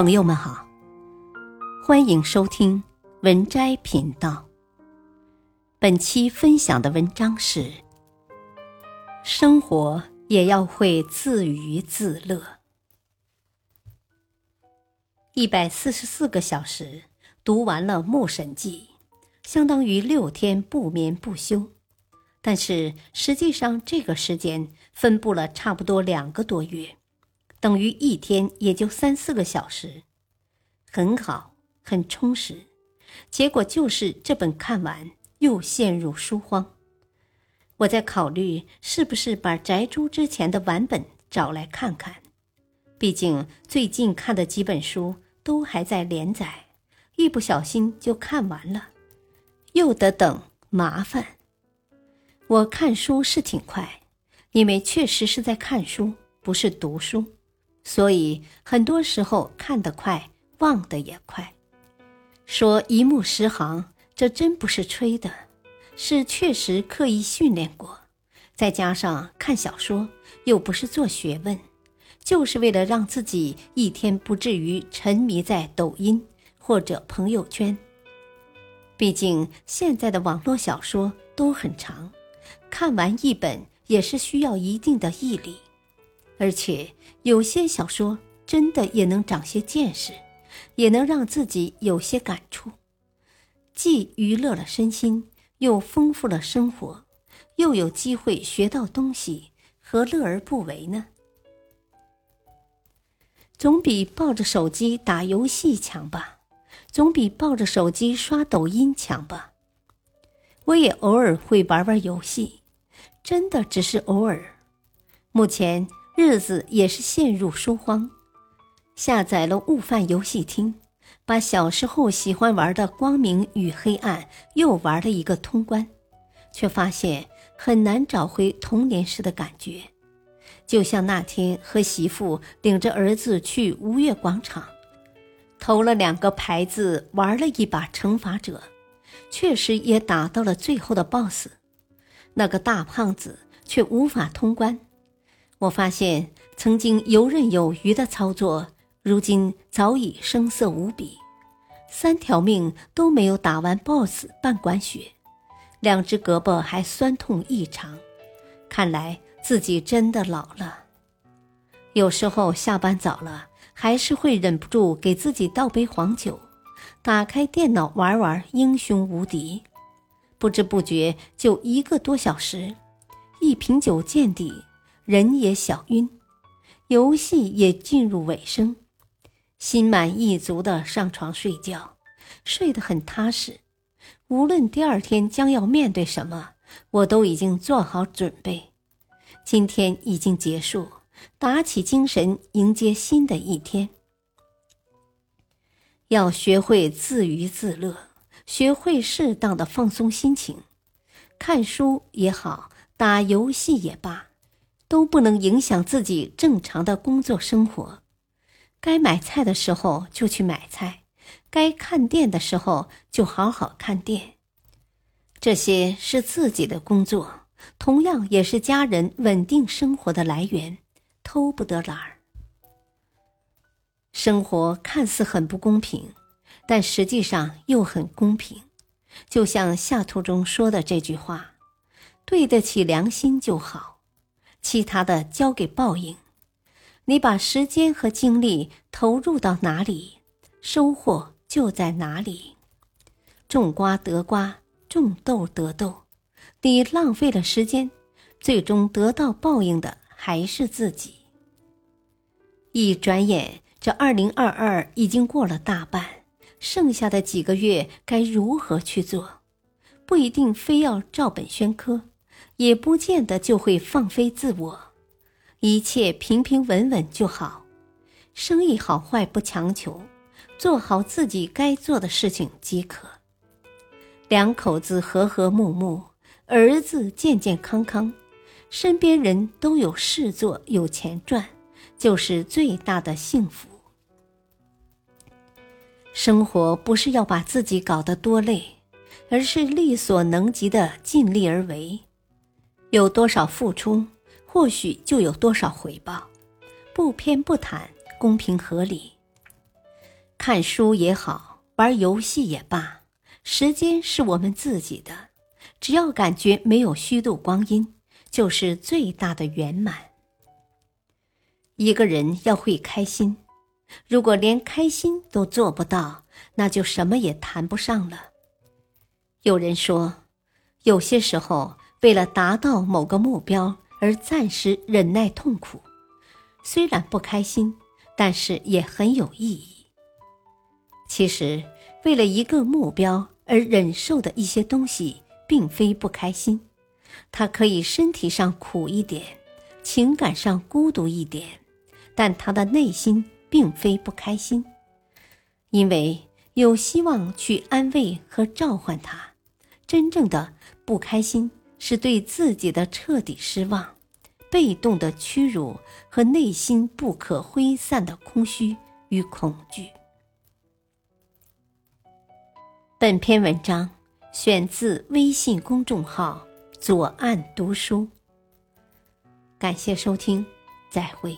朋友们好，欢迎收听文摘频道。本期分享的文章是：生活也要会自娱自乐。一百四十四个小时读完了《牧神记》，相当于六天不眠不休。但是实际上，这个时间分布了差不多两个多月。等于一天也就三四个小时，很好，很充实。结果就是这本看完又陷入书荒。我在考虑是不是把宅珠之前的完本找来看看，毕竟最近看的几本书都还在连载，一不小心就看完了，又得等麻烦。我看书是挺快，因为确实是在看书，不是读书。所以很多时候看得快，忘得也快。说一目十行，这真不是吹的，是确实刻意训练过。再加上看小说又不是做学问，就是为了让自己一天不至于沉迷在抖音或者朋友圈。毕竟现在的网络小说都很长，看完一本也是需要一定的毅力。而且有些小说真的也能长些见识，也能让自己有些感触，既娱乐了身心，又丰富了生活，又有机会学到东西，何乐而不为呢？总比抱着手机打游戏强吧，总比抱着手机刷抖音强吧。我也偶尔会玩玩游戏，真的只是偶尔。目前。日子也是陷入书荒，下载了悟饭游戏厅，把小时候喜欢玩的《光明与黑暗》又玩了一个通关，却发现很难找回童年时的感觉。就像那天和媳妇领着儿子去吴越广场，投了两个牌子，玩了一把惩罚者，确实也打到了最后的 BOSS，那个大胖子却无法通关。我发现曾经游刃有余的操作，如今早已生涩无比。三条命都没有打完 BOSS 半管血，两只胳膊还酸痛异常。看来自己真的老了。有时候下班早了，还是会忍不住给自己倒杯黄酒，打开电脑玩玩英雄无敌。不知不觉就一个多小时，一瓶酒见底。人也小晕，游戏也进入尾声，心满意足的上床睡觉，睡得很踏实。无论第二天将要面对什么，我都已经做好准备。今天已经结束，打起精神迎接新的一天。要学会自娱自乐，学会适当的放松心情，看书也好，打游戏也罢。都不能影响自己正常的工作生活。该买菜的时候就去买菜，该看店的时候就好好看店。这些是自己的工作，同样也是家人稳定生活的来源，偷不得懒儿。生活看似很不公平，但实际上又很公平。就像下图中说的这句话：“对得起良心就好。”其他的交给报应，你把时间和精力投入到哪里，收获就在哪里。种瓜得瓜，种豆得豆。你浪费了时间，最终得到报应的还是自己。一转眼，这二零二二已经过了大半，剩下的几个月该如何去做？不一定非要照本宣科。也不见得就会放飞自我，一切平平稳稳就好。生意好坏不强求，做好自己该做的事情即可。两口子和和睦睦，儿子健健康康，身边人都有事做有钱赚，就是最大的幸福。生活不是要把自己搞得多累，而是力所能及的尽力而为。有多少付出，或许就有多少回报，不偏不袒，公平合理。看书也好，玩游戏也罢，时间是我们自己的，只要感觉没有虚度光阴，就是最大的圆满。一个人要会开心，如果连开心都做不到，那就什么也谈不上了。有人说，有些时候为了达到某个目标而暂时忍耐痛苦，虽然不开心，但是也很有意义。其实，为了一个目标而忍受的一些东西，并非不开心，它可以身体上苦一点，情感上孤独一点。但他的内心并非不开心，因为有希望去安慰和召唤他。真正的不开心是对自己的彻底失望、被动的屈辱和内心不可挥散的空虚与恐惧。本篇文章选自微信公众号“左岸读书”。感谢收听，再会。